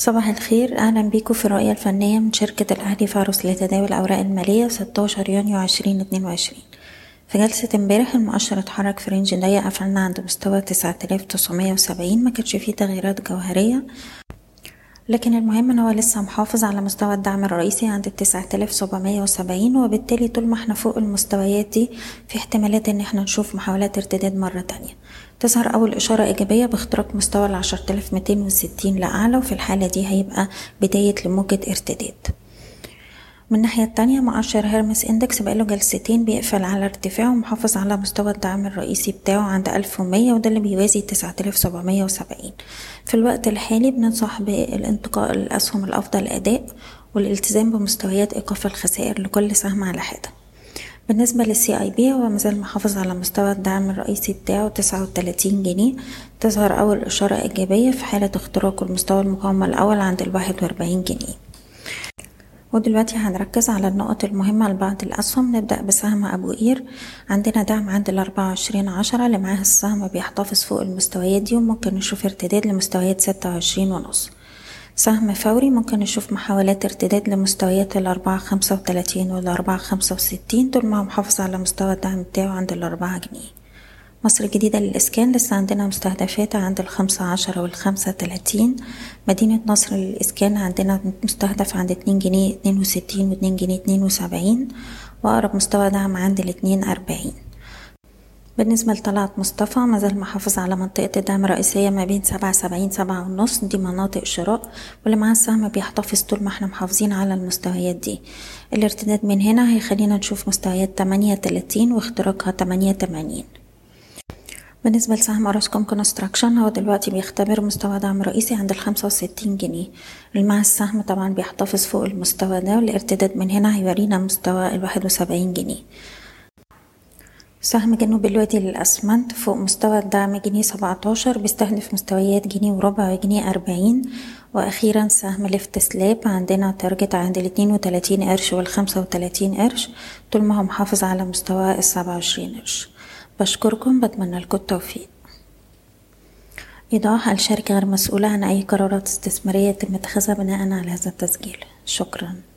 صباح الخير أهلا بيكم في الرؤية الفنية من شركة الأهلي فارس لتداول الأوراق المالية 16 يونيو 2022 في جلسة امبارح المؤشر اتحرك في رينج ضيق قفلنا عند مستوى 9970 ما كانش فيه تغييرات جوهرية. لكن المهم إن هو لسه محافظ على مستوى الدعم الرئيسي عند التسعة آلاف سبعمية وسبعين وبالتالي طول ما إحنا فوق المستويات دي في احتمالات إن إحنا نشوف محاولات ارتداد مرة تانية. تظهر أول إشارة إيجابية باختراق مستوى العشرة آلاف ميتين وستين لأعلى وفي الحالة دي هيبقى بداية لموجة ارتداد. من الناحية التانية مؤشر هيرمس إندكس بقاله جلستين بيقفل على ارتفاع ومحافظ على مستوى الدعم الرئيسي بتاعه عند ألف ومية وده اللي بيوازي تسعة آلاف سبعمية وسبعين. في الوقت الحالي بننصح بالانتقاء الأسهم الأفضل أداء والالتزام بمستويات إيقاف الخسائر لكل سهم على حدة. بالنسبة لل CIB هو مازال محافظ على مستوى الدعم الرئيسي بتاعه تسعة وتلاتين جنيه. تظهر أول إشارة إيجابية في حالة اختراق المستوى المقاومة الأول عند الواحد وأربعين جنيه. ودلوقتي هنركز على النقط المهمة لبعض الأسهم. نبدأ بسهم أبو قير. عندنا دعم عند الأربعة وعشرين عشرة اللي معاه السهم بيحتفظ فوق المستويات دي وممكن نشوف ارتداد لمستويات ستة وعشرين ونص. سهم فوري ممكن نشوف محاولات ارتداد لمستويات الأربعة خمسة وتلاتين والأربعة خمسة وستين. طول ما هو محافظ على مستوى الدعم بتاعه عند الأربعة جنيه. مصر الجديدة للإسكان لسه عندنا مستهدفات عند الخمسة عشرة والخمسة تلاتين. مدينة نصر للإسكان عندنا مستهدف عند اتنين جنيه اتنين وستين واتنين جنيه اتنين وسبعين وأقرب مستوى دعم عند الاتنين أربعين. بالنسبة لطلعت مصطفى مازال محافظ على منطقة الدعم الرئيسية ما بين سبعة سبعين سبعة ونص. دي مناطق شراء واللي معاه السهم بيحتفظ طول ما إحنا محافظين على المستويات دي. الارتداد من هنا هيخلينا نشوف مستويات تمانية تلاتين واختراقها تمانية تمانين. بالنسبة لسهم أوراسكوم كونستراكشن هو دلوقتي بيختبر مستوى دعم رئيسي عند الخمسة وستين جنيه. مع السهم طبعا بيحتفظ فوق المستوى ده والارتداد من هنا هيورينا مستوى الواحد وسبعين جنيه. سهم جنوب الوادي للأسمنت فوق مستوى الدعم جنيه سبعتاشر بيستهدف مستويات جنيه وربع وجنيه أربعين. وأخيرا سهم ليفت سلاب عندنا target عند الاتنين وتلاتين قرش والخمسة وتلاتين قرش طول ما هو محافظ على مستوى السبعة وعشرين قرش. بشكركم بتمنى لكم التوفيق. إيضاح الشركة غير مسؤولة عن أي قرارات استثمارية يتم اتخاذها بناء على هذا التسجيل. شكراً.